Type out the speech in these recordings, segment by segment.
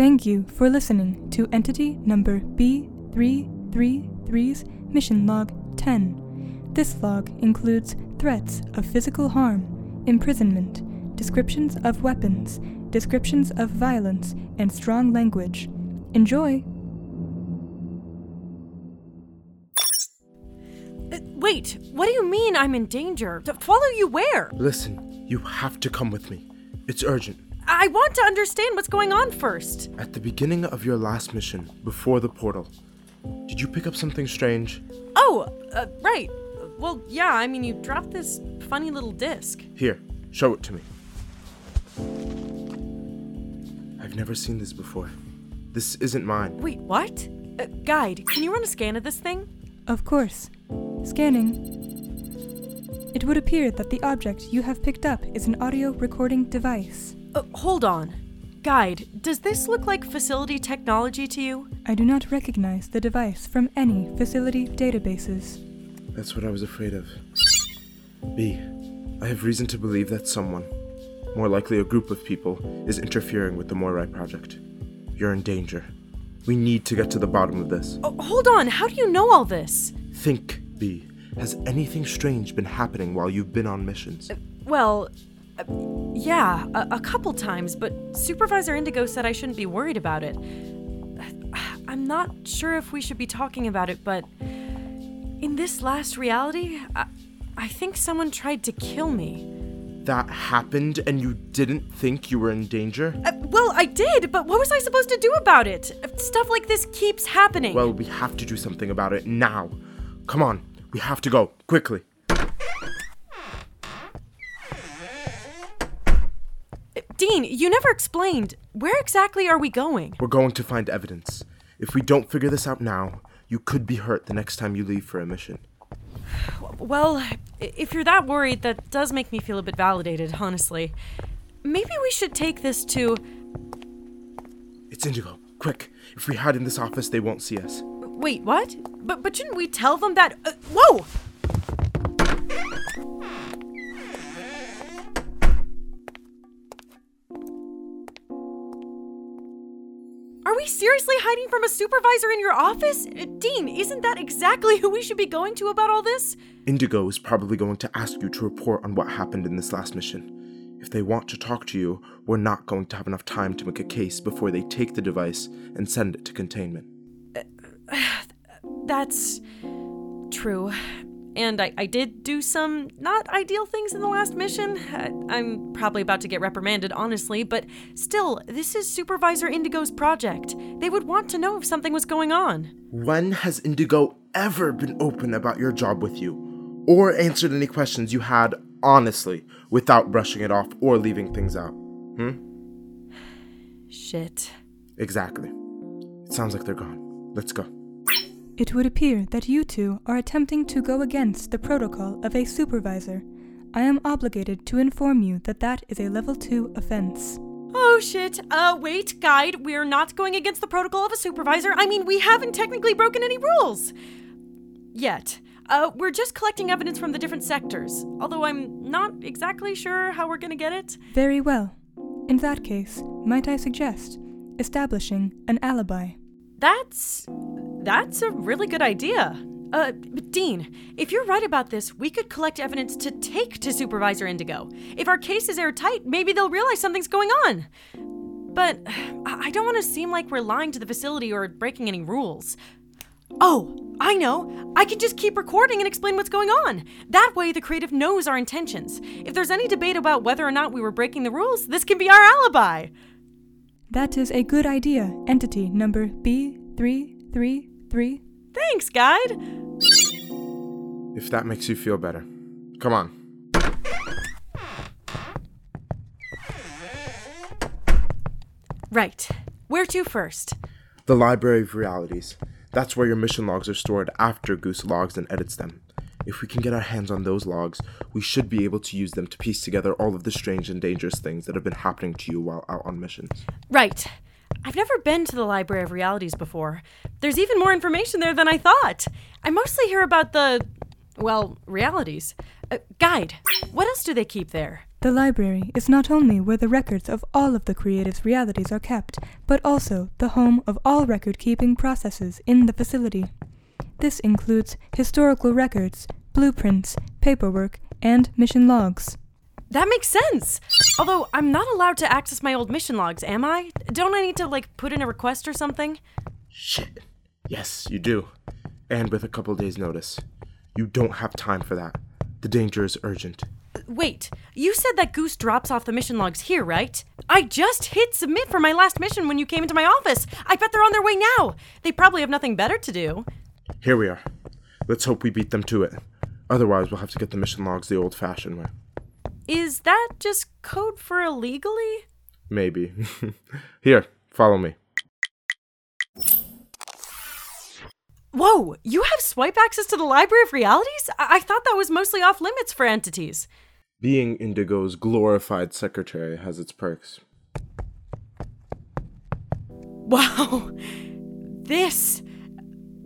Thank you for listening to entity number B333's mission log 10. This log includes threats of physical harm, imprisonment, descriptions of weapons, descriptions of violence, and strong language. Enjoy! Uh, wait, what do you mean I'm in danger? To follow you where? Listen, you have to come with me. It's urgent. I want to understand what's going on first. At the beginning of your last mission, before the portal, did you pick up something strange? Oh, uh, right. Well, yeah, I mean, you dropped this funny little disc. Here, show it to me. I've never seen this before. This isn't mine. Wait, what? Uh, guide, can you run a scan of this thing? Of course. Scanning. It would appear that the object you have picked up is an audio recording device. Uh, hold on. Guide, does this look like facility technology to you? I do not recognize the device from any facility databases. That's what I was afraid of. B. I have reason to believe that someone, more likely a group of people, is interfering with the Moirai project. You're in danger. We need to get to the bottom of this. Oh, hold on, how do you know all this? Think, B. Has anything strange been happening while you've been on missions? Well, uh, yeah, a, a couple times, but Supervisor Indigo said I shouldn't be worried about it. I'm not sure if we should be talking about it, but in this last reality, I, I think someone tried to kill me. That happened and you didn't think you were in danger? Uh, well, I did, but what was I supposed to do about it? Stuff like this keeps happening. Well, we have to do something about it now. Come on, we have to go, quickly. Dean, you never explained. Where exactly are we going? We're going to find evidence. If we don't figure this out now, you could be hurt the next time you leave for a mission. Well, if you're that worried, that does make me feel a bit validated, honestly. Maybe we should take this to. It's Indigo. Quick. If we hide in this office, they won't see us. Wait, what? But but shouldn't we tell them that? Uh, whoa! Are we seriously hiding from a supervisor in your office? Uh, Dean, isn't that exactly who we should be going to about all this? Indigo is probably going to ask you to report on what happened in this last mission. If they want to talk to you, we're not going to have enough time to make a case before they take the device and send it to containment. That's true. And I, I did do some not ideal things in the last mission. I, I'm probably about to get reprimanded, honestly, but still, this is Supervisor Indigo's project. They would want to know if something was going on. When has Indigo ever been open about your job with you? Or answered any questions you had honestly without brushing it off or leaving things out? Hmm? Shit. Exactly. It sounds like they're gone. Let's go. It would appear that you two are attempting to go against the protocol of a supervisor. I am obligated to inform you that that is a level 2 offense. Oh shit. Uh, wait, guide. We're not going against the protocol of a supervisor. I mean, we haven't technically broken any rules. Yet. Uh, we're just collecting evidence from the different sectors. Although I'm not exactly sure how we're gonna get it. Very well. In that case, might I suggest establishing an alibi? That's. That's a really good idea. Uh, Dean, if you're right about this, we could collect evidence to take to Supervisor Indigo. If our case is airtight, maybe they'll realize something's going on. But I don't want to seem like we're lying to the facility or breaking any rules. Oh, I know. I can just keep recording and explain what's going on. That way, the creative knows our intentions. If there's any debate about whether or not we were breaking the rules, this can be our alibi. That is a good idea, entity number B333. Thanks, guide. If that makes you feel better. Come on. Right. Where to first? The Library of Realities. That's where your mission logs are stored after Goose logs and edits them. If we can get our hands on those logs, we should be able to use them to piece together all of the strange and dangerous things that have been happening to you while out on missions. Right. I've never been to the Library of Realities before. There's even more information there than I thought. I mostly hear about the, well, realities. Uh, guide, what else do they keep there? The library is not only where the records of all of the creative's realities are kept, but also the home of all record keeping processes in the facility. This includes historical records, blueprints, paperwork, and mission logs. That makes sense. Although I'm not allowed to access my old mission logs, am I? Don't I need to like put in a request or something? Shit. Yes, you do. And with a couple days' notice. You don't have time for that. The danger is urgent. Wait, you said that Goose drops off the mission logs here, right? I just hit submit for my last mission when you came into my office. I bet they're on their way now. They probably have nothing better to do. Here we are. Let's hope we beat them to it. Otherwise, we'll have to get the mission logs the old fashioned way. Is that just code for illegally? Maybe. Here, follow me. Whoa, you have swipe access to the Library of Realities? I, I thought that was mostly off limits for entities. Being Indigo's glorified secretary has its perks. Wow, this.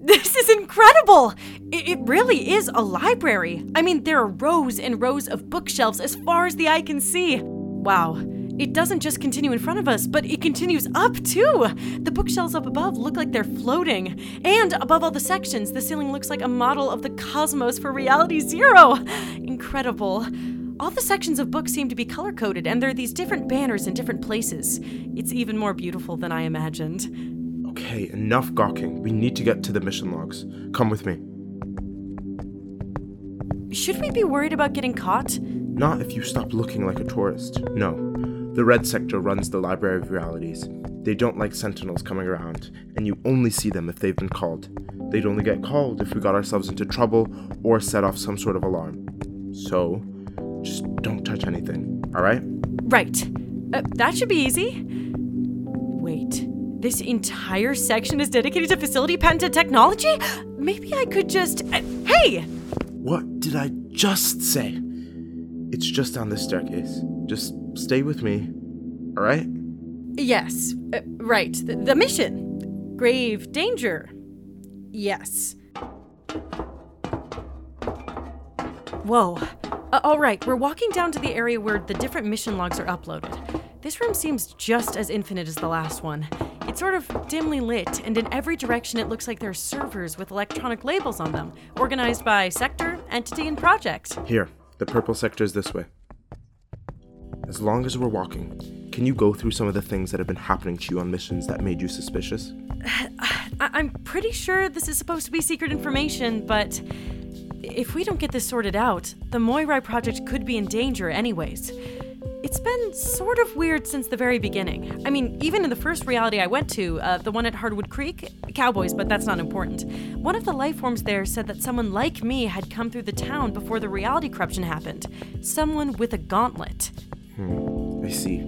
This is incredible! It, really is a library. I mean, there are rows and rows of bookshelves as far as the eye can see. Wow, it doesn't just continue in front of us, but it continues up too. The bookshelves up above look like they're floating. And above all the sections, the ceiling looks like a model of the cosmos for Reality Zero. Incredible. All the sections of books seem to be color coded, and there are these different banners in different places. It's even more beautiful than I imagined. Okay, enough gawking. We need to get to the mission logs. Come with me. Should we be worried about getting caught? Not if you stop looking like a tourist. No. The Red Sector runs the Library of Realities. They don't like sentinels coming around, and you only see them if they've been called. They'd only get called if we got ourselves into trouble or set off some sort of alarm. So, just don't touch anything, alright? Right. Uh, that should be easy. Wait, this entire section is dedicated to facility patented technology? Maybe I could just. Uh, hey! What did I just say? It's just down this staircase. Just stay with me, alright? Yes, uh, right. The, the mission. Grave danger. Yes. Whoa. Uh, all right, we're walking down to the area where the different mission logs are uploaded. This room seems just as infinite as the last one. It's sort of dimly lit, and in every direction it looks like there are servers with electronic labels on them, organized by sector, entity, and project. Here, the purple sector is this way. As long as we're walking, can you go through some of the things that have been happening to you on missions that made you suspicious? I- I'm pretty sure this is supposed to be secret information, but if we don't get this sorted out, the Moirai project could be in danger, anyways. It's been sort of weird since the very beginning. I mean, even in the first reality I went to, uh, the one at Hardwood Creek, cowboys, but that's not important. One of the life forms there said that someone like me had come through the town before the reality corruption happened. Someone with a gauntlet. Hmm, I see.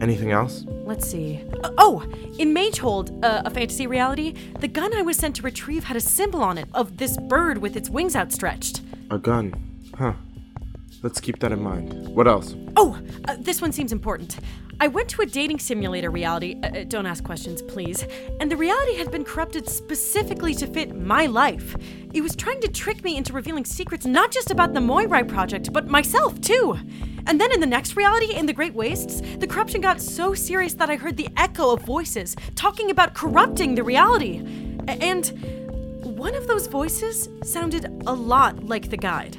Anything else? Let's see. Uh, oh, in Magehold, uh, a fantasy reality, the gun I was sent to retrieve had a symbol on it of this bird with its wings outstretched. A gun. Huh. Let's keep that in mind. What else? Oh, uh, this one seems important. I went to a dating simulator reality. Uh, uh, don't ask questions, please. And the reality had been corrupted specifically to fit my life. It was trying to trick me into revealing secrets not just about the Moirai project, but myself too. And then in the next reality, in the Great Wastes, the corruption got so serious that I heard the echo of voices talking about corrupting the reality. A- And one of those voices sounded a lot like the guide.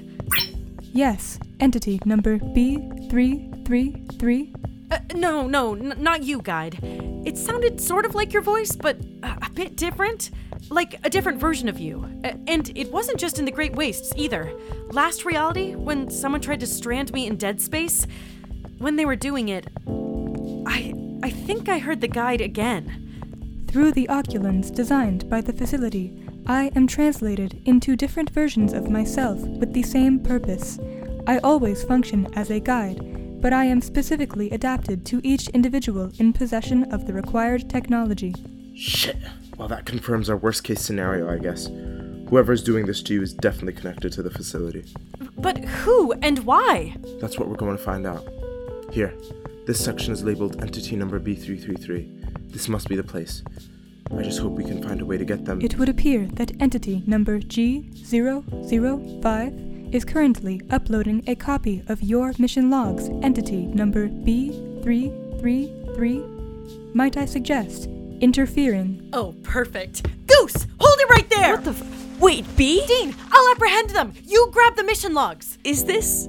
Yes, entity number B333. Uh, no, no, n- not you, guide. It sounded sort of like your voice, but a, a bit different. Like a different version of you. A- and it wasn't just in the Great Wastes either. Last reality, when someone tried to strand me in dead space, when they were doing it, I I think I heard the guide again. Through the oculens designed by the facility, I am translated into different versions of myself with the same purpose. I always function as a guide, but I am specifically adapted to each individual in possession of the required technology. Shit. Well, that confirms our worst case scenario, I guess. Whoever's doing this to you is definitely connected to the facility. But who and why? That's what we're going to find out. Here, this section is labeled entity number B333. This must be the place. I just hope we can find a way to get them. It would appear that entity number G005 is currently uploading a copy of your mission logs, entity number B333. Might I suggest interfering? Oh, perfect. Goose, hold it right there. What the f- Wait, B? Dean, I'll apprehend them. You grab the mission logs. Is this.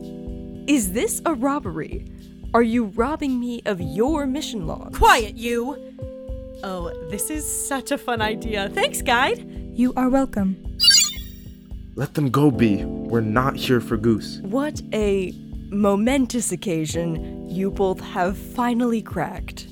Is this a robbery? Are you robbing me of your mission log? Quiet, you. Oh, this is such a fun idea. Thanks, guide. You are welcome. Let them go, B. We're not here for Goose. What a momentous occasion you both have finally cracked.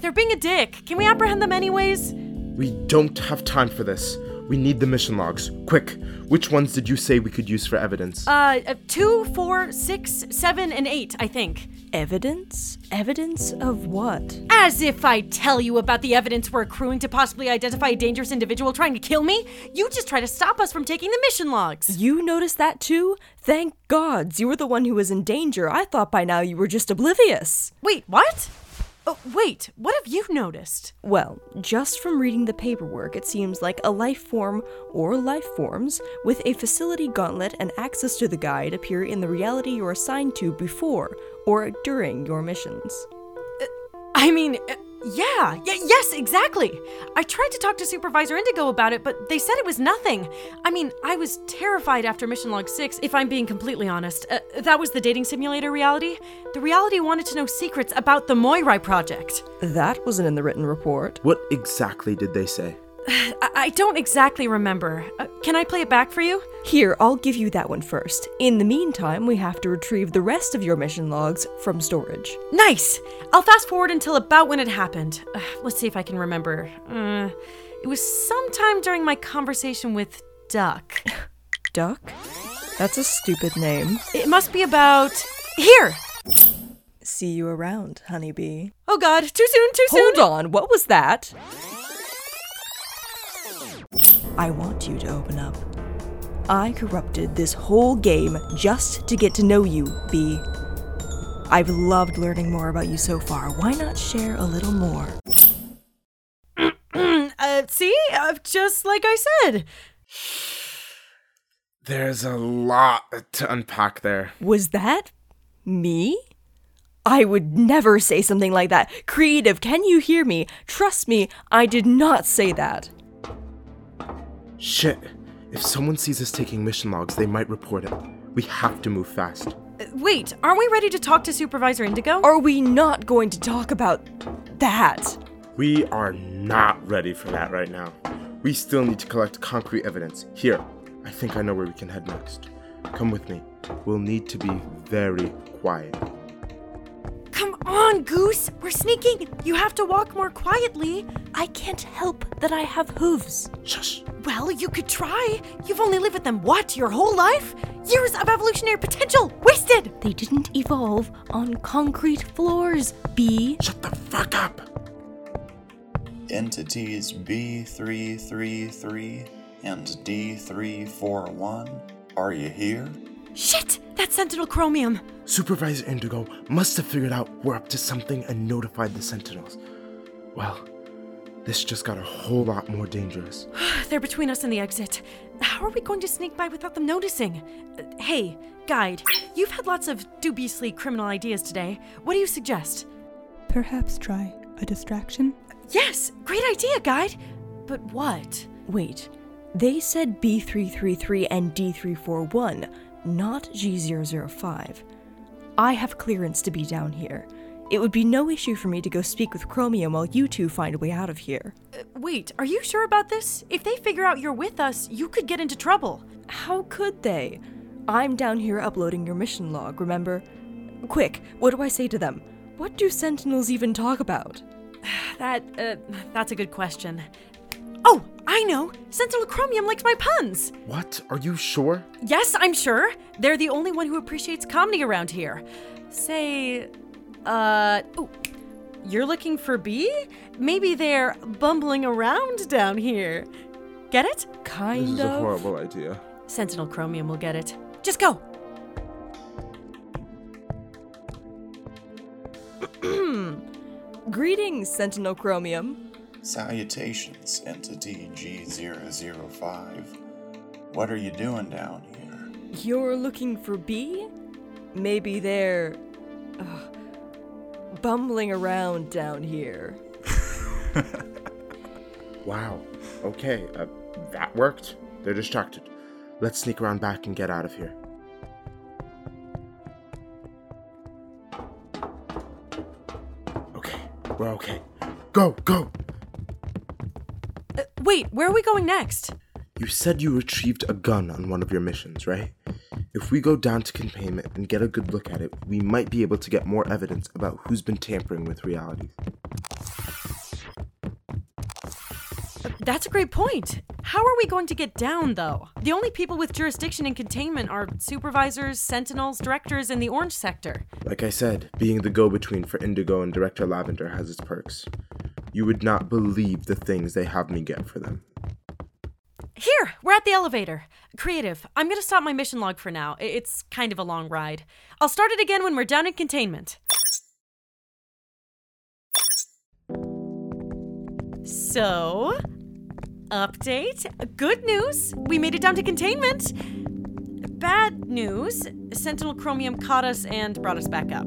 They're being a dick. Can we apprehend them anyways? We don't have time for this. We need the mission logs. Quick, which ones did you say we could use for evidence? Uh, uh, two, four, six, seven, and eight, I think. Evidence? Evidence of what? As if I tell you about the evidence we're accruing to possibly identify a dangerous individual trying to kill me. You just try to stop us from taking the mission logs. You noticed that too? Thank gods, you were the one who was in danger. I thought by now you were just oblivious. Wait, what? Oh, wait, what have you noticed? Well, just from reading the paperwork, it seems like a life form or life forms with a facility gauntlet and access to the guide appear in the reality you're assigned to before or during your missions. I mean, uh, yeah, y- yes, exactly. I tried to talk to Supervisor Indigo about it, but they said it was nothing. I mean, I was terrified after Mission Log 6, if I'm being completely honest. Uh, that was the dating simulator reality. The reality wanted to know secrets about the Moirai project. That wasn't in the written report. what exactly did they say? I, don't exactly remember. Uh, can I play it back for you? Here, I'll give you that one first. In the meantime, we have to retrieve the rest of your mission logs from storage. Nice! I'll fast forward until about when it happened. Uh, let's see if I can remember. Uh, it was sometime during my conversation with Duck. Duck? That's a stupid name. It must be about. Here! See you around, honeybee. Oh god, too soon, too soon! Hold on, what was that? I want you to open up. I corrupted this whole game just to get to know you, B. I've loved learning more about you so far. Why not share a little more? Uh, see? Uh, just like I said. There's a lot to unpack there. Was that me? I would never say something like that. Creative, can you hear me? Trust me, I did not say that. Shit. If someone sees us taking mission logs, they might report it. We have to move fast. Uh, wait, aren't we ready to talk to Supervisor Indigo? Are we not going to talk about that? We are not ready for that right now. We still need to collect concrete evidence. Here, I think I know where we can head next. Come with me. We'll need to be very quiet. Come on, Goose! We're sneaking! You have to walk more quietly. I can't help that I have hooves. Shush. Well, you could try. You've only lived with them, what, your whole life? Years of evolutionary potential wasted! They didn't evolve on concrete floors, B. Shut the fuck up. Entities B333 and D341, are you here? Shit! That's Sentinel Chromium. Supervisor Indigo must have figured out we're up to something and notified the Sentinels. Well, this just got a whole lot more dangerous. They're between us and the exit. How are we going to sneak by without them noticing? Uh, hey, guide, you've had lots of dubiously criminal ideas today. What do you suggest? Perhaps try a distraction? Yes, great idea, guide. But what? Wait, they said B333 and D341, not G005. I have clearance to be down here. It would be no issue for me to go speak with Chromium while you two find a way out of here. Uh, wait, are you sure about this? If they figure out you're with us, you could get into trouble. How could they? I'm down here uploading your mission log, remember? Quick, what do I say to them? What do Sentinels even talk about? That, uh, that's a good question. Oh, I know! Sentinel Chromium likes my puns! What? Are you sure? Yes, I'm sure. They're the only one who appreciates comedy around here. Say, uh, ooh, you're looking for B? Maybe they're bumbling around down here. Get it? Kind This is of. a horrible idea. Sentinel Chromium will get it. Just go! Greetings, Sentinel Chromium. Salutations, Entity G005. What are you doing down here? You're looking for B? Maybe they're. Uh, bumbling around down here. Wow. Okay, uh, that worked. They're distracted. Let's sneak around back and get out of here. Okay, we're okay. Go, go! Wait, where are we going next? You said you retrieved a gun on one of your missions, right? If we go down to containment and get a good look at it, we might be able to get more evidence about who's been tampering with reality. That's a great point. How are we going to get down, though? The only people with jurisdiction in containment are supervisors, sentinels, directors in the orange sector. Like I said, being the go between for Indigo and Director Lavender has its perks. You would not believe the things they have me get for them. Here, we're at the elevator. Creative, I'm gonna stop my mission log for now. It's kind of a long ride. I'll start it again when we're down in containment. So, update. Good news, we made it down to containment. Bad news, Sentinel Chromium caught us and brought us back up.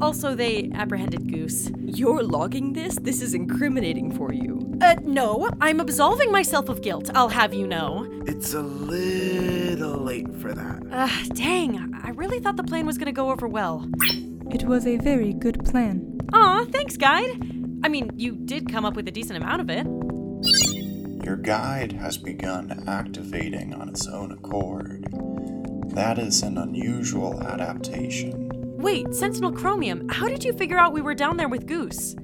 Also, they apprehended Goose. You're logging this? This is incriminating for you. Uh, no, I'm absolving myself of guilt, I'll have you know. It's a little late for that. Uh, dang, I really thought the plan was gonna go over well. It was a very good plan. Aw, thanks, guide. I mean, you did come up with a decent amount of it. Your guide has begun activating on its own accord. That is an unusual adaptation. Wait, Sentinel Chromium, how did you figure out we were down there with Goose?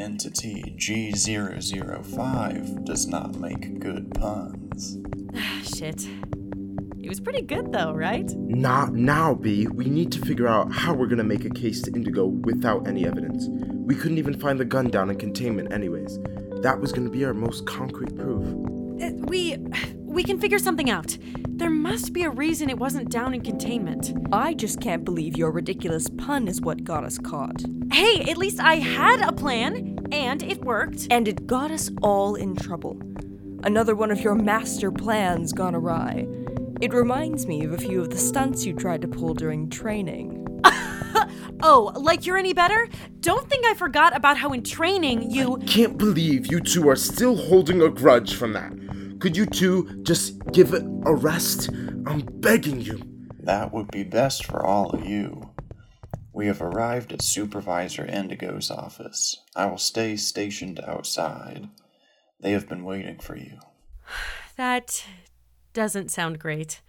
Entity G005 does not make good puns. Shit. It was pretty good though, right? Not now, B. We need to figure out how we're gonna make a case to Indigo without any evidence. We couldn't even find the gun down in containment, anyways. That was gonna be our most concrete proof. Uh, we. We can figure something out. There must be a reason it wasn't down in containment. I just can't believe your ridiculous pun is what got us caught. Hey, at least I had a plan, and it worked. And it got us all in trouble. Another one of your master plans gone awry. It reminds me of a few of the stunts you tried to pull during training. Oh, like you're any better? Don't think I forgot about how in training you. Can't believe you two are still holding a grudge from that. Could you two just give it a rest? I'm begging you. That would be best for all of you. We have arrived at Supervisor Indigo's office. I will stay stationed outside. They have been waiting for you. That doesn't sound great.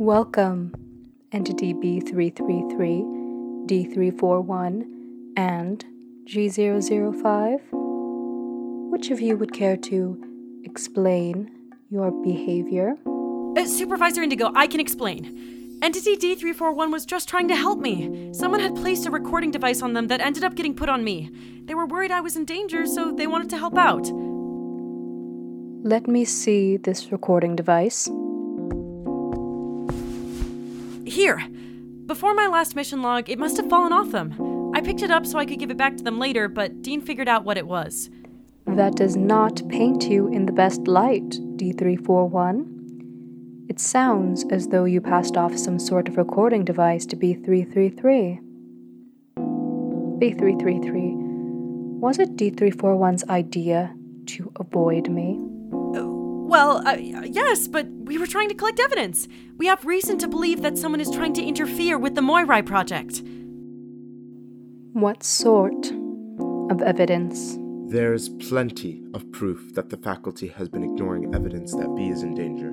Welcome, Entity B333, D341, and G005. Which of you would care to explain your behavior? Uh, Supervisor Indigo, I can explain. Entity D341 was just trying to help me. Someone had placed a recording device on them that ended up getting put on me. They were worried I was in danger, so they wanted to help out. Let me see this recording device. Here. Before my last mission log, it must have fallen off them. I picked it up so I could give it back to them later, but Dean figured out what it was. That does not paint you in the best light, D341. It sounds as though you passed off some sort of recording device to B333. B333, was it D341's idea to avoid me? Well, uh, yes, but we were trying to collect evidence. We have reason to believe that someone is trying to interfere with the Moirai project. What sort of evidence? There's plenty of proof that the faculty has been ignoring evidence that B is in danger.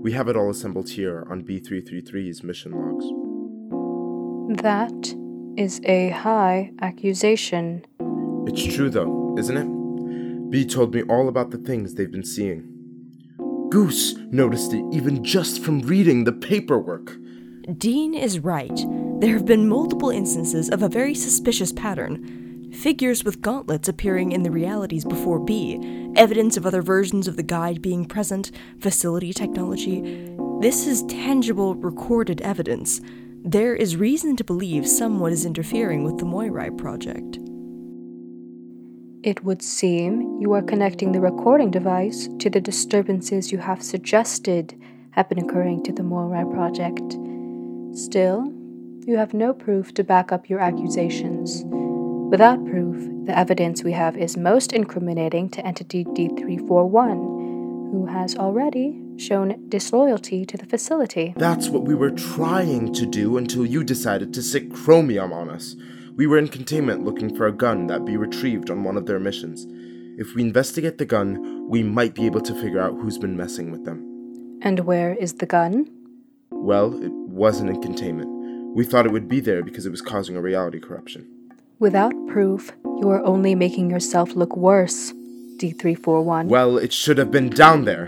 We have it all assembled here on B333's mission logs. That is a high accusation. It's true, though, isn't it? B told me all about the things they've been seeing. Goose noticed it even just from reading the paperwork. Dean is right. There have been multiple instances of a very suspicious pattern. Figures with gauntlets appearing in the realities before B, evidence of other versions of the guide being present, facility technology. This is tangible, recorded evidence. There is reason to believe someone is interfering with the Moirai project. It would seem you are connecting the recording device to the disturbances you have suggested have been occurring to the Moirai project. Still, you have no proof to back up your accusations. Without proof, the evidence we have is most incriminating to Entity D341, who has already shown disloyalty to the facility. That's what we were trying to do until you decided to sic chromium on us. We were in containment looking for a gun that B retrieved on one of their missions. If we investigate the gun, we might be able to figure out who's been messing with them. And where is the gun? Well, it wasn't in containment. We thought it would be there because it was causing a reality corruption. Without proof, you are only making yourself look worse, D341. Well, it should have been down there.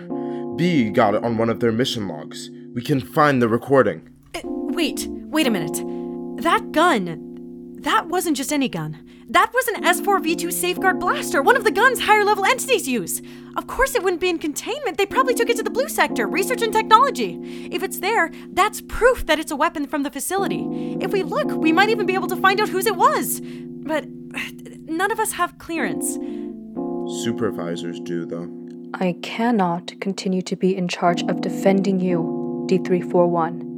B got it on one of their mission logs. We can find the recording. Uh, wait, wait a minute. That gun, that wasn't just any gun. That was an S4V2 Safeguard Blaster, one of the guns higher level entities use. Of course, it wouldn't be in containment. They probably took it to the blue sector, research and technology. If it's there, that's proof that it's a weapon from the facility. If we look, we might even be able to find out whose it was. But none of us have clearance. Supervisors do, though. I cannot continue to be in charge of defending you, D341.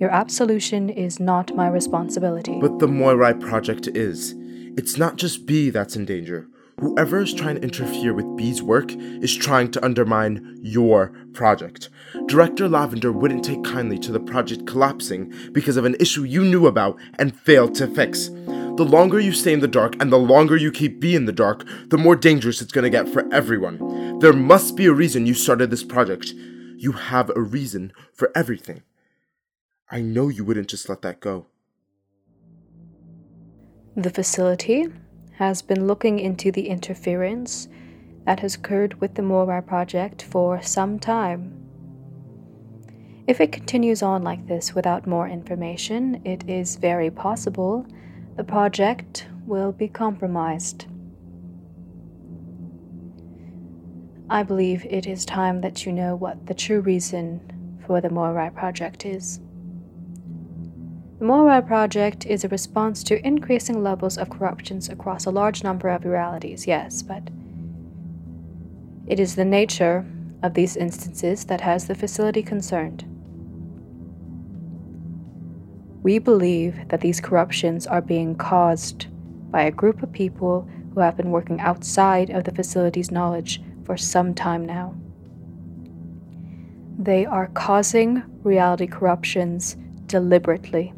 Your absolution is not my responsibility. But the Moirai project is. It's not just B that's in danger. Whoever is trying to interfere with B's work is trying to undermine your project. Director Lavender wouldn't take kindly to the project collapsing because of an issue you knew about and failed to fix. The longer you stay in the dark and the longer you keep B in the dark, the more dangerous it's gonna get for everyone. There must be a reason you started this project. You have a reason for everything. I know you wouldn't just let that go. The facility has been looking into the interference that has occurred with the Moirai project for some time. If it continues on like this without more information, it is very possible the project will be compromised. I believe it is time that you know what the true reason for the Moirai project is. The Moirai project is a response to increasing levels of corruptions across a large number of realities, yes, but it is the nature of these instances that has the facility concerned. We believe that these corruptions are being caused by a group of people who have been working outside of the facility's knowledge for some time now. They are causing reality corruptions deliberately.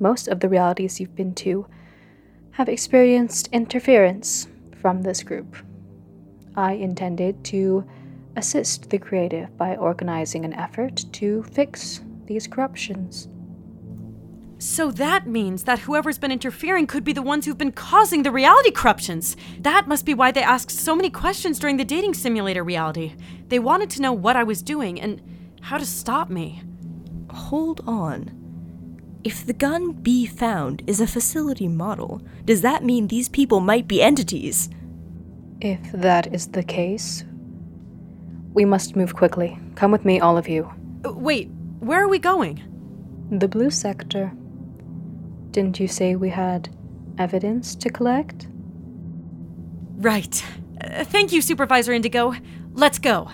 Most of the realities you've been to have experienced interference from this group. I intended to assist the creative by organizing an effort to fix these corruptions. So that means that whoever's been interfering could be the ones who've been causing the reality corruptions. That must be why they asked so many questions during the dating simulator reality. They wanted to know what I was doing and how to stop me. Hold on. If the gun B found is a facility model, does that mean these people might be entities? If that is the case, we must move quickly. Come with me, all of you. Uh, wait, where are we going? The blue sector. Didn't you say we had evidence to collect? Right. Uh, thank you, Supervisor Indigo. Let's go.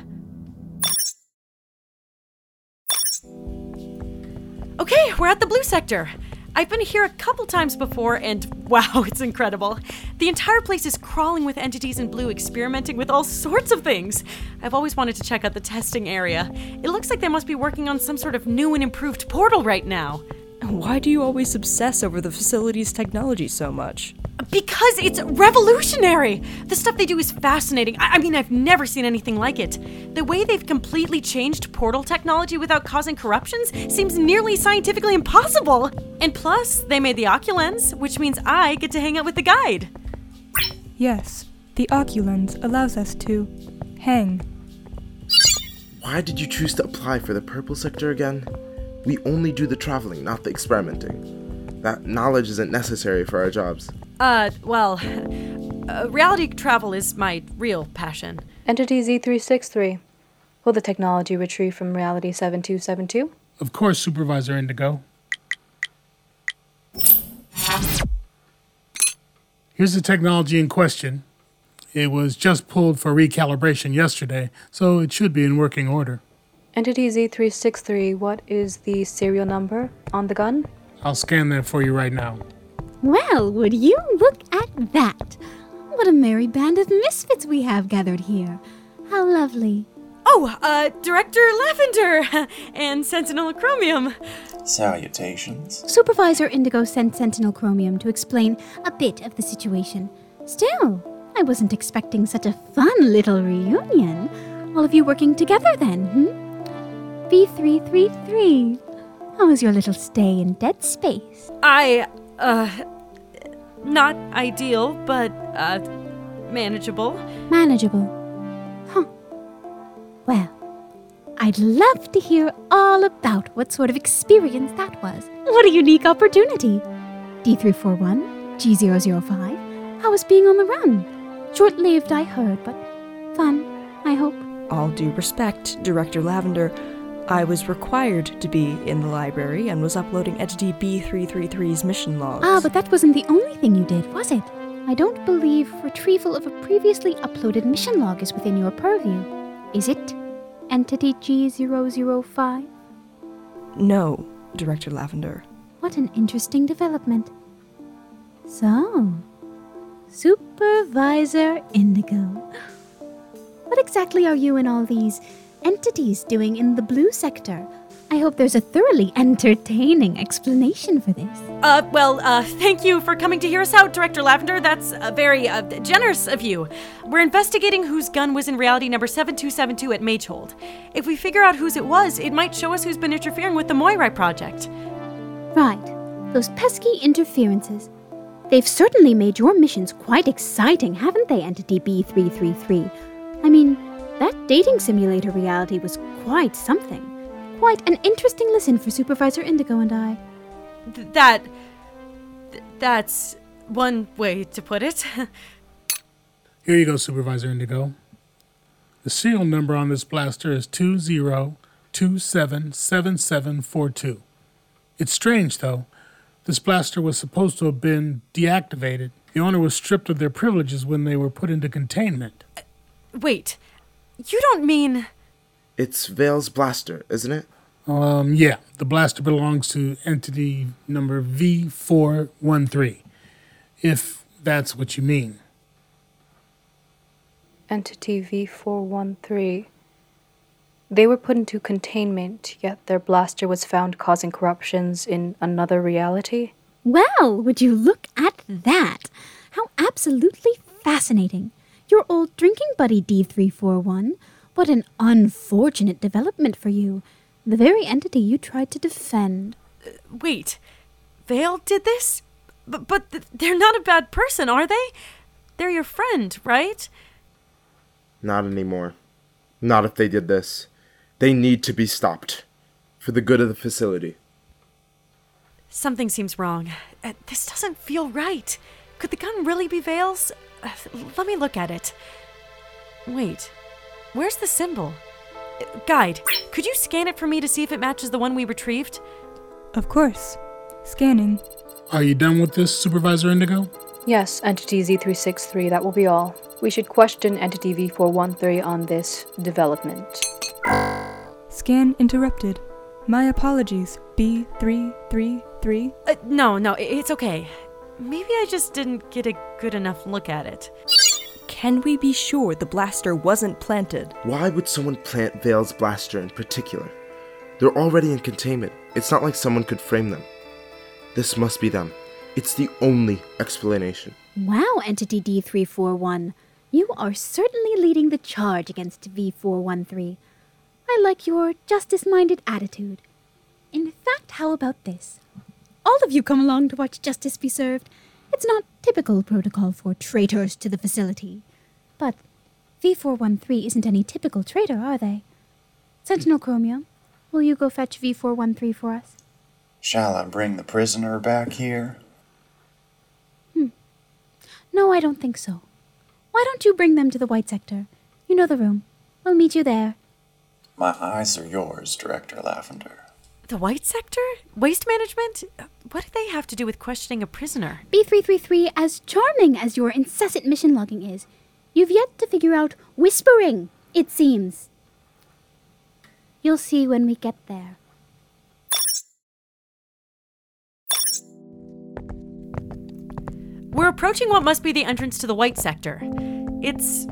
Okay, we're at the blue sector. I've been here a couple times before, and wow, it's incredible. The entire place is crawling with entities in blue, experimenting with all sorts of things. I've always wanted to check out the testing area. It looks like they must be working on some sort of new and improved portal right now. Why do you always obsess over the facility's technology so much? Because it's revolutionary! The stuff they do is fascinating. I, I, mean, I've never seen anything like it. The way they've completely changed portal technology without causing corruptions seems nearly scientifically impossible. And plus, they made the Oculens, which means I get to hang out with the guide. Yes, the Oculens allows us to hang. Why did you choose to apply for the purple sector again? We only do the traveling, not the experimenting. That knowledge isn't necessary for our jobs. Uh, well, uh, reality travel is my real passion. Entity Z363. Will the technology retrieve from Reality 7272? Of course, Supervisor Indigo. Here's the technology in question. It was just pulled for recalibration yesterday, so it should be in working order. Entity Z363, what is the serial number on the gun? I'll scan that for you right now. Well, would you look at that? What a merry band of misfits we have gathered here. How lovely. Oh, uh, Director Lavender and Sentinel Chromium. Salutations. Supervisor Indigo sent Sentinel Chromium to explain a bit of the situation. Still, I wasn't expecting such a fun little reunion. All of you working together then, hmm? B333. How was your little stay in Dead Space? I, uh, not ideal, but, uh, manageable. Manageable. Huh. Well, I'd love to hear all about what sort of experience that was. What a unique opportunity. D341, G005. How was being on the run? Short lived, I heard, but fun, I hope. All due respect, Director Lavender, I was required to be in the library and was uploading Entity B333's mission logs. Ah, but that wasn't the only thing you did, was it? I don't believe retrieval of a previously uploaded mission log is within your purview. Is it? Entity G005? No, Director Lavender. What an interesting development. So, Supervisor Indigo. What exactly are you in all these entities doing in the blue sector? I hope there's a thoroughly entertaining explanation for this. Uh, well, uh, thank you for coming to hear us out, Director Lavender. That's uh, very uh, generous of you. We're investigating whose gun was in reality number 7272 at Magehold. If we figure out whose it was, it might show us who's been interfering with the Moirai project. Right, those pesky interferences. They've certainly made your missions quite exciting, haven't they, Entity B333? I mean, dating simulator reality was quite something. Quite an interesting listen for Supervisor Indigo and I. Th- that. th- that's one way to put it. Here you go, Supervisor Indigo. The serial number on this blaster is 20277742. It's strange, though. This blaster was supposed to have been deactivated. The owner was stripped of their privileges when they were put into containment. Uh, wait, you don't mean. It's Vale's blaster, isn't it? Um, yeah, the blaster belongs to entity number V413, if that's what you mean. Entity V413. They were put into containment, yet their blaster was found causing corruptions in another reality? Well, would you look at that? How absolutely fascinating. Your old drinking buddy D341. What an unfortunate development for you. The very entity you tried to defend. Wait, Vale did this? But, but th- they're not a bad person, are they? They're your friend, right? Not anymore. Not if they did this. They need to be stopped. For the good of the facility. Something seems wrong. Uh, this doesn't feel right. Could the gun really be Vale's? Uh, let me look at it. Wait, where's the symbol? Guide, could you scan it for me to see if it matches the one we retrieved? Of course. Scanning. Are you done with this, Supervisor Indigo? Yes, Entity Z363, that will be all. We should question Entity V413 on this development. Scan interrupted. My apologies, B333. Uh, no, no, it's okay. Maybe I just didn't get a good enough look at it. Can we be sure the blaster wasn't planted? Why would someone plant Vale's blaster in particular? They're already in containment. It's not like someone could frame them. This must be them. It's the only explanation. Wow, Entity D341. You are certainly leading the charge against V413. I like your justice minded attitude. In fact, how about this? All of you come along to watch justice be served. It's not typical protocol for traitors to the facility. But V413 isn't any typical traitor, are they? Sentinel Chromium, will you go fetch V413 for us? Shall I bring the prisoner back here? Hmm. No, I don't think so. Why don't you bring them to the White Sector? You know the room. We'll meet you there. My eyes are yours, Director Lavender. The white sector? Waste management? What do they have to do with questioning a prisoner? B333, as charming as your incessant mission logging is, you've yet to figure out whispering, it seems. You'll see when we get there. We're approaching what must be the entrance to the White Sector. It's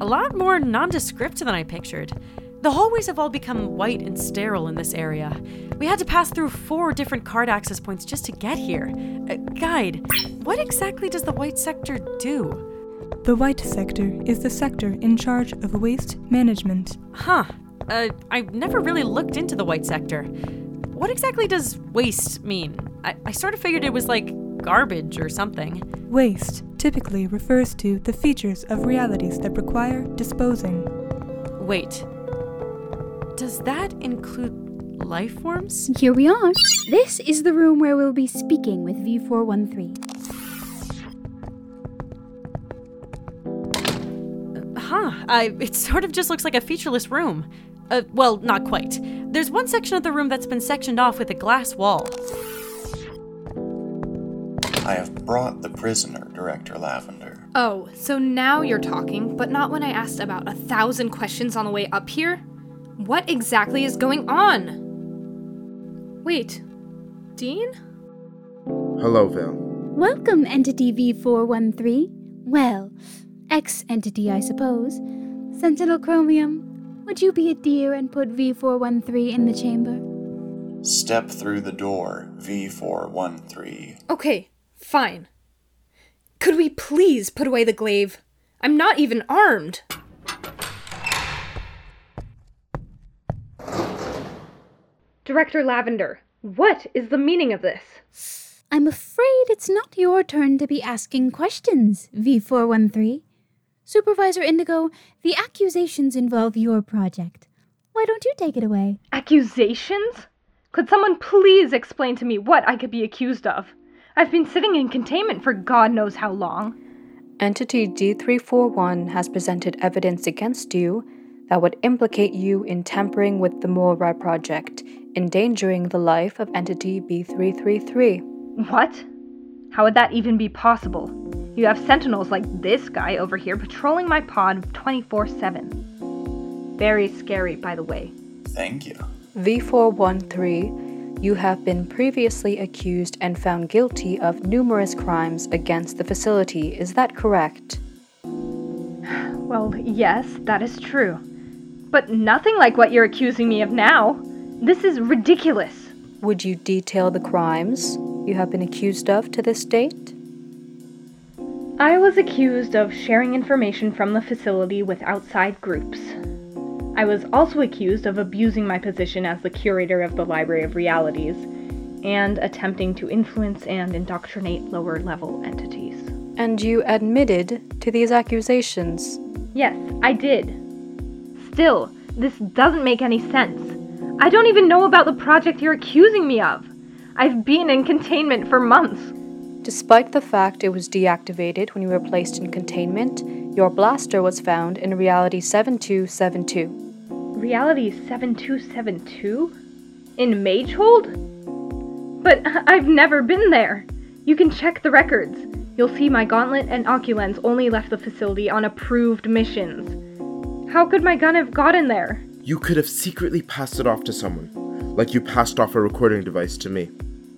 a lot more nondescript than I pictured. The hallways have all become white and sterile in this area. We had to pass through four different card access points just to get here. Uh, guide, what exactly does the White Sector do? The White Sector is the sector in charge of waste management. Huh. Uh, I've never really looked into the White Sector. What exactly does waste mean? I, I sort of figured it was like garbage or something. Waste typically refers to the features of realities that require disposing. Wait. Does that include life forms? Here we are. This is the room where we'll be speaking with V413. Huh. I, it sort of just looks like a featureless room. Uh, well, not quite. There's one section of the room that's been sectioned off with a glass wall. I have brought the prisoner, Director Lavender. Oh, so now you're talking, but not when I asked about a thousand questions on the way up here? What exactly is going on? Wait, Dean? Hello, Vale. Welcome, Entity V413. Well, X Entity, I suppose. Sentinel Chromium, would you be a dear and put V413 in the chamber? Step through the door, V413. Okay, fine. Could we please put away the glaive? I'm not even armed. Director Lavender, what is the meaning of this? I'm afraid it's not your turn to be asking questions, V413. Supervisor Indigo, the accusations involve your project. Why don't you take it away? Accusations? Could someone please explain to me what I could be accused of? I've been sitting in containment for God knows how long. Entity D341 has presented evidence against you that would implicate you in tampering with the Moirai project, endangering the life of Entity B333. What? How would that even be possible? You have sentinels like this guy over here patrolling my pod 24 7. Very scary, by the way. Thank you. V413, you have been previously accused and found guilty of numerous crimes against the facility. Is that correct? Well, yes, that is true. But nothing like what you're accusing me of now. This is ridiculous. Would you detail the crimes you have been accused of to this date? I was accused of sharing information from the facility with outside groups. I was also accused of abusing my position as the curator of the Library of Realities and attempting to influence and indoctrinate lower level entities. And you admitted to these accusations. Yes, I did. Still, this doesn't make any sense. I don't even know about the project you're accusing me of. I've been in containment for months. Despite the fact it was deactivated when you were placed in containment, your blaster was found in Reality 7272. Reality 7272? In Magehold? But I've never been there. You can check the records. You'll see my gauntlet and Oculens only left the facility on approved missions. How could my gun have gotten there? You could have secretly passed it off to someone, like you passed off a recording device to me.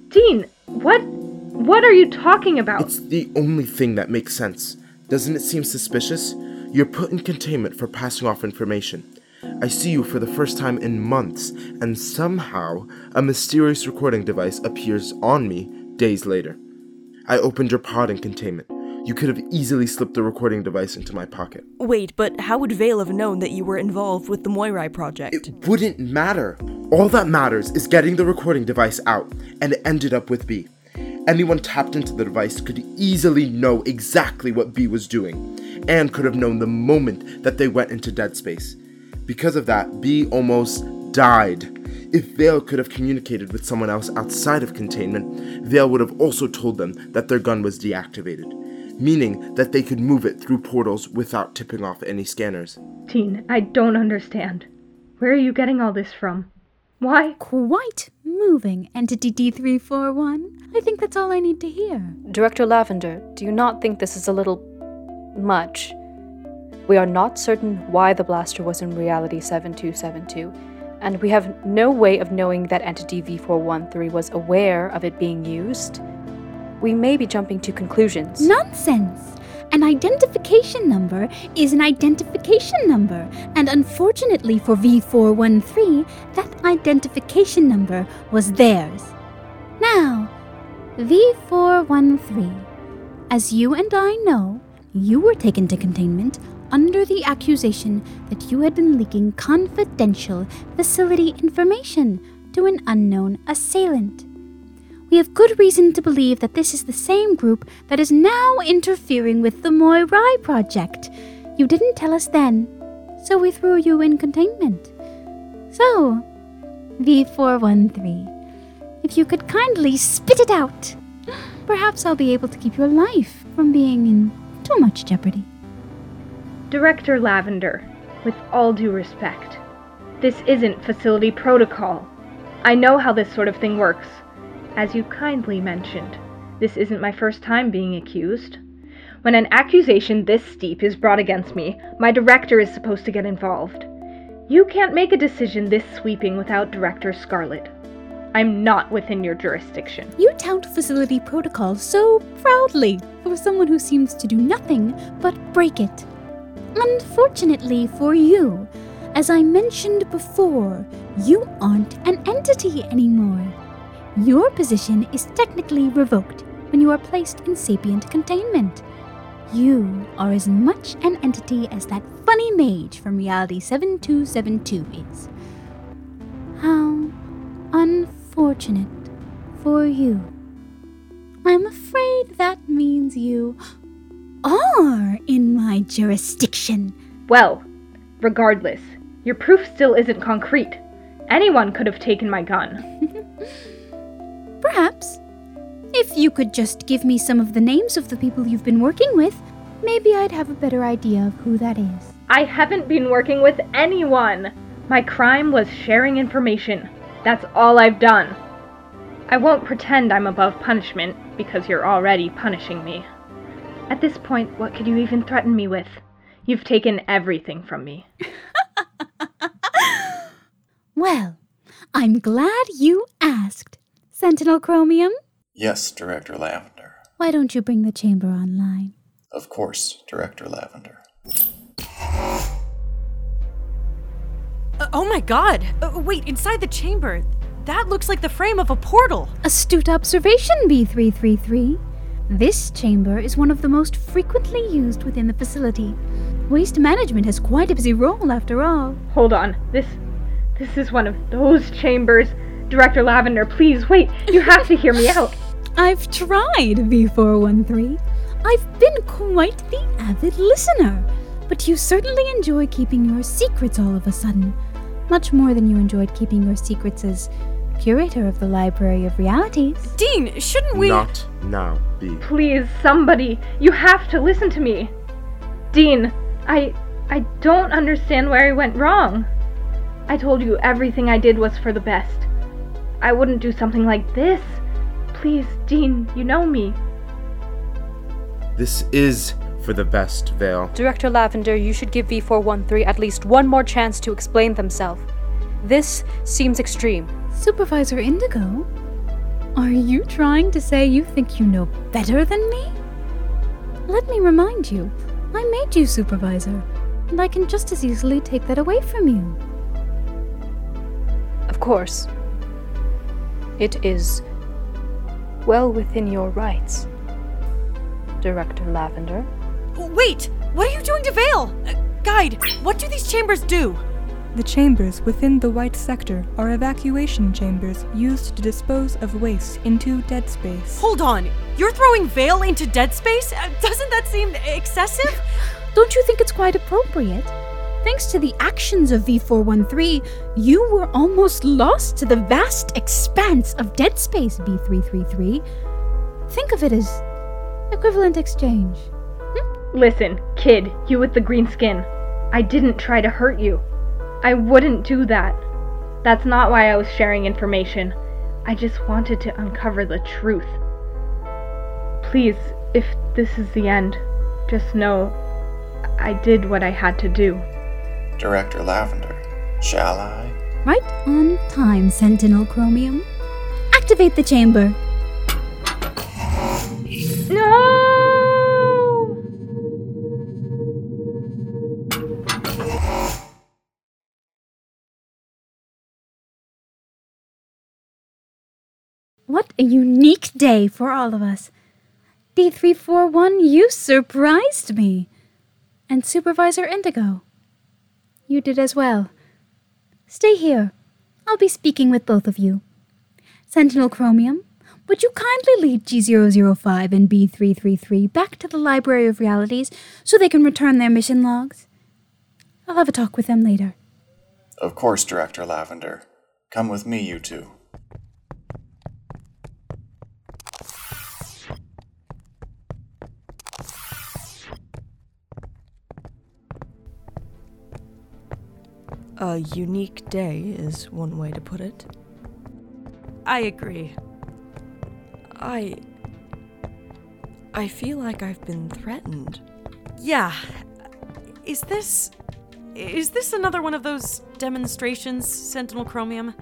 Dean, what what are you talking about? It's the only thing that makes sense. Doesn't it seem suspicious? You're put in containment for passing off information. I see you for the first time in months, and somehow a mysterious recording device appears on me days later. I opened your pod in containment. You could have easily slipped the recording device into my pocket. Wait, but how would Vale have known that you were involved with the Moirai project? It wouldn't matter. All that matters is getting the recording device out, and it ended up with B. Anyone tapped into the device could easily know exactly what B was doing, and could have known the moment that they went into dead space. Because of that, B almost died. If Vale could have communicated with someone else outside of containment, Vale would have also told them that their gun was deactivated, meaning that they could move it through portals without tipping off any scanners. Dean, I don't understand. Where are you getting all this from? Why? Quite moving, Entity D341. I think that's all I need to hear. Director Lavender, do you not think this is a little much? We are not certain why the blaster was in reality 7272, and we have no way of knowing that entity V413 was aware of it being used. We may be jumping to conclusions. Nonsense! An identification number is an identification number, and unfortunately for V413, that identification number was theirs. Now, V413, as you and I know, you were taken to containment under the accusation that you had been leaking confidential facility information to an unknown assailant. We have good reason to believe that this is the same group that is now interfering with the Moirai project. You didn't tell us then, so we threw you in containment. So, V413, if you could kindly spit it out, perhaps I'll be able to keep your life from being in too much jeopardy. Director Lavender, with all due respect, this isn't facility protocol. I know how this sort of thing works. As you kindly mentioned, this isn't my first time being accused. When an accusation this steep is brought against me, my director is supposed to get involved. You can't make a decision this sweeping without Director Scarlet. I'm not within your jurisdiction. You tout facility protocol so proudly for someone who seems to do nothing but break it. Unfortunately for you, as I mentioned before, you aren't an entity anymore. Your position is technically revoked when you are placed in sapient containment. You are as much an entity as that funny mage from Reality 7272 is. How unfortunate for you. I'm afraid that means you are in my jurisdiction. Well, regardless, your proof still isn't concrete. Anyone could have taken my gun. Perhaps. If you could just give me some of the names of the people you've been working with, maybe I'd have a better idea of who that is. I haven't been working with anyone. My crime was sharing information. That's all I've done. I won't pretend I'm above punishment because you're already punishing me. At this point, what could you even threaten me with? You've taken everything from me. Well, I'm glad you asked. Sentinel Chromium, Yes, Director Lavender. why don't you bring the chamber online? Of course, Director Lavender. Uh, oh my god! Uh, wait, inside the chamber, that looks like the frame of a portal. Astute observation, B333. This chamber is one of the most frequently used within the facility. Waste management has quite a busy role, after all. Hold on. This this is one of those chambers. Director Lavender, please wait. You have to hear me out. I've tried, V413. I've been quite the avid listener. But you certainly enjoy keeping your secrets all of a sudden. Much more than you enjoyed keeping your secrets as curator of the Library of Realities. Dean, shouldn't we? Not now, B. Please, somebody. You have to listen to me. Dean, I I don't understand where I went wrong. I told you everything I did was for the best. I wouldn't do something like this. Please, Dean, you know me. This is for the best, Vale. Director Lavender, you should give V413 at least one more chance to explain themselves. This seems extreme. Supervisor Indigo? Are you trying to say you think you know better than me? Let me remind you, I made you supervisor, and I can just as easily take that away from you. Of course, it is well within your rights, Director Lavender. Wait! What are you doing to Vale? Uh, guide, what do these chambers do? The chambers within the White Sector are evacuation chambers used to dispose of waste into dead space. Hold on, you're throwing Vale into dead space? Uh, doesn't that seem excessive? Don't you think it's quite appropriate? Thanks to the actions of V413, you were almost lost to the vast expanse of dead space, B333. Think of it as equivalent exchange. Hmm? Listen, kid, you with the green skin. I didn't try to hurt you. I wouldn't do that. That's not why I was sharing information. I just wanted to uncover the truth. Please, if this is the end, just know I did what I had to do. Director Lavender, shall I? Right on time, Sentinel Chromium. Activate the chamber. No! What a unique day for all of us. D341, you surprised me. And Supervisor Indigo. You did as well. Stay here. I'll be speaking with both of you. Sentinel Chromium, would you kindly lead G005 and B333 back to the Library of Realities so they can return their mission logs? I'll have a talk with them later. Of course, Director Lavender. Come with me, you two. A unique day is one way to put it. I agree. I. I feel like I've been threatened. Yeah. Is this. Is this another one of those demonstrations, Sentinel Chromium?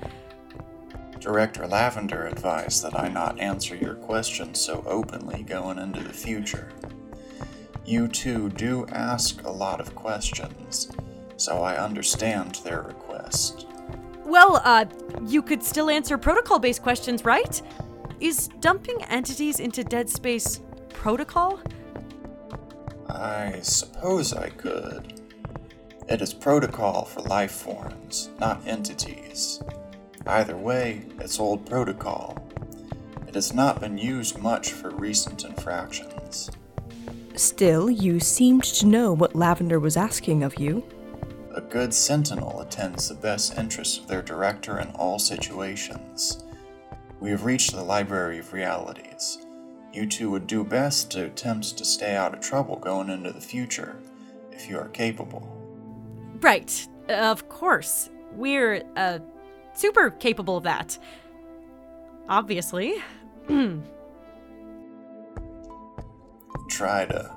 Director Lavender advised that I not answer your questions so openly going into the future. You two do ask a lot of questions, so I understand their request. Well, uh, you could still answer protocol based questions, right? Is dumping entities into dead space protocol? I suppose I could. It is protocol for life forms, not entities. Either way, it's old protocol. It has not been used much for recent infractions. Still, you seemed to know what Lavender was asking of you. Good sentinel attends the best interests of their director in all situations. We have reached the Library of Realities. You two would do best to attempt to stay out of trouble going into the future, if you are capable. Right. Of course. We're, uh, super capable of that. Obviously. Try to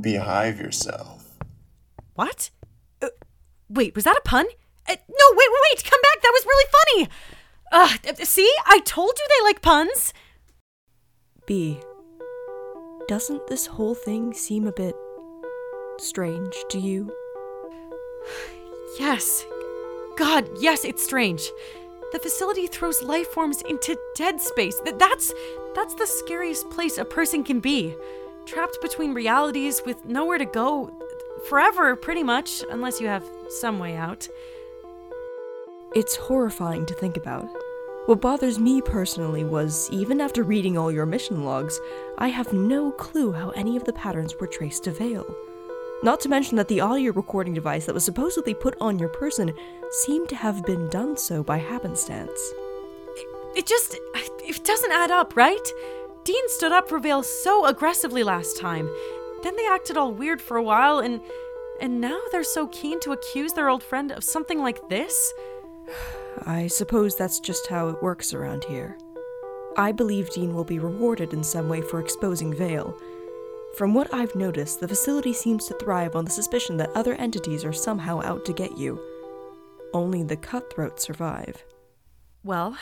behave yourself. what? Wait, was that a pun? Uh, no, wait, wait, wait! Come back! That was really funny! Uh, see? I told you they like puns! B. Doesn't this whole thing seem a bit strange to you? Yes. God, yes, it's strange. The facility throws life forms into dead space. Th- That's that's the scariest place a person can be. Trapped between realities with nowhere to go forever pretty much, unless you have some way out. It's horrifying to think about. What bothers me personally was, even after reading all your mission logs, I have no clue how any of the patterns were traced to Vale. Not to mention that the audio recording device that was supposedly put on your person seemed to have been done so by happenstance. It just it doesn't add up, right? Dean stood up for Vale so aggressively last time. Then they acted all weird for a while and and now they're so keen to accuse their old friend of something like this? I suppose that's just how it works around here. I believe Dean will be rewarded in some way for exposing Vale. From what I've noticed, the facility seems to thrive on the suspicion that other entities are somehow out to get you. Only the cutthroats survive. Well,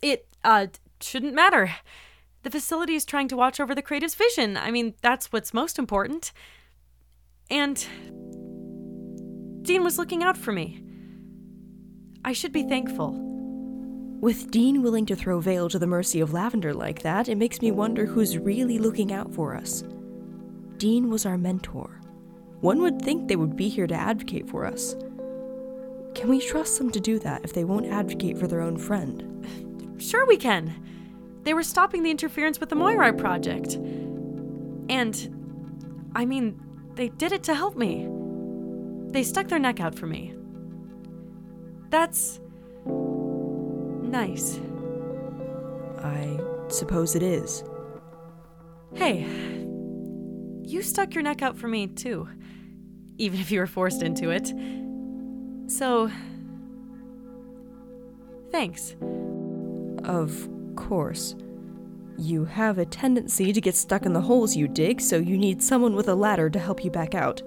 it uh shouldn't matter. The facility is trying to watch over the creative's vision. I mean, that's what's most important. And Dean was looking out for me. I should be thankful. With Dean willing to throw Vale to the mercy of Lavender like that, it makes me wonder who's really looking out for us. Dean was our mentor. One would think they would be here to advocate for us. Can we trust them to do that if they won't advocate for their own friend? Sure, we can. They were stopping the interference with the Moirai project. And, I mean, they did it to help me. They stuck their neck out for me. That's. nice. I suppose it is. Hey, you stuck your neck out for me, too. Even if you were forced into it. So. Thanks. Of course. You have a tendency to get stuck in the holes you dig, so you need someone with a ladder to help you back out.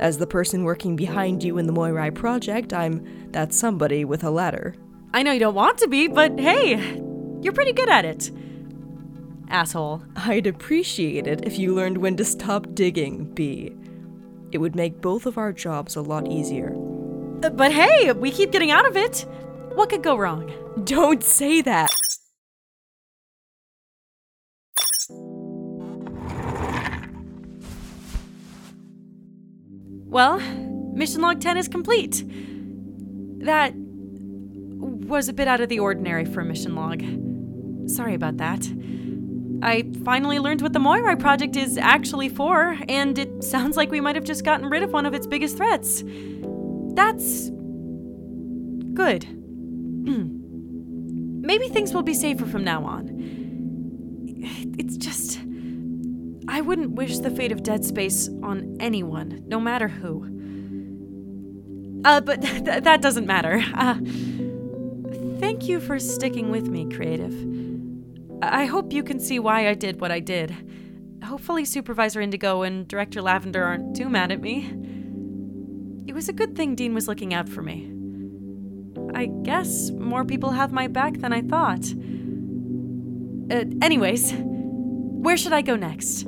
As the person working behind you in the Moirai project, I'm that somebody with a ladder. I know you don't want to be, but hey, you're pretty good at it. Asshole. I'd appreciate it if you learned when to stop digging, B. It would make both of our jobs a lot easier. Uh, But hey, we keep getting out of it. What could go wrong? Don't say that! Well, mission log 10 is complete. That was a bit out of the ordinary for a mission log. Sorry about that. I finally learned what the Moirai project is actually for, and it sounds like we might have just gotten rid of one of its biggest threats. That's. good. Maybe things will be safer from now on. It's just. I wouldn't wish the fate of Dead Space on anyone, no matter who. Uh, but th- that doesn't matter. Uh, thank you for sticking with me, Creative. I I hope you can see why I did what I did. Hopefully, Supervisor Indigo and Director Lavender aren't too mad at me. It was a good thing Dean was looking out for me. I guess more people have my back than I thought. Uh, anyways, where should I go next?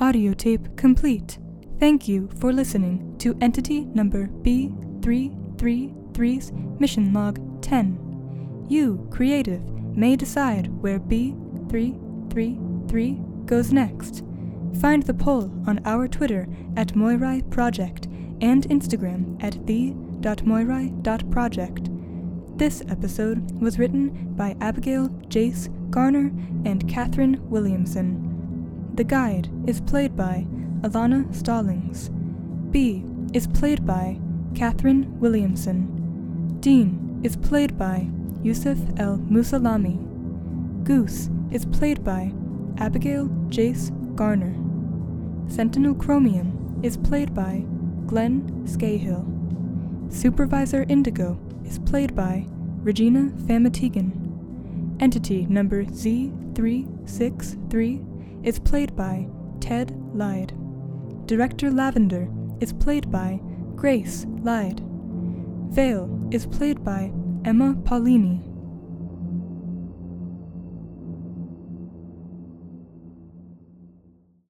Audio tape complete. Thank you for listening to entity number B333's mission log 10. You, creative, may decide where B333 goes next. Find the poll on our Twitter at Moirai Project and Instagram at the.moirai.project. This episode was written by Abigail Jayce Garner and Katherine Williamson. The guide is played by Alana Stallings. B is played by Katherine Williamson. Dean is played by Youssef El Mosalami. Goose is played by Abigail Jayce Garner. Sentinel Chromium is played by Glen Skahill. Supervisor Indigo is played by Regina Famatigan. Entity number Z363 is played by Ted Lyde. Director Lavender is played by Grace Lyde. Vale is played by Emma Paulini.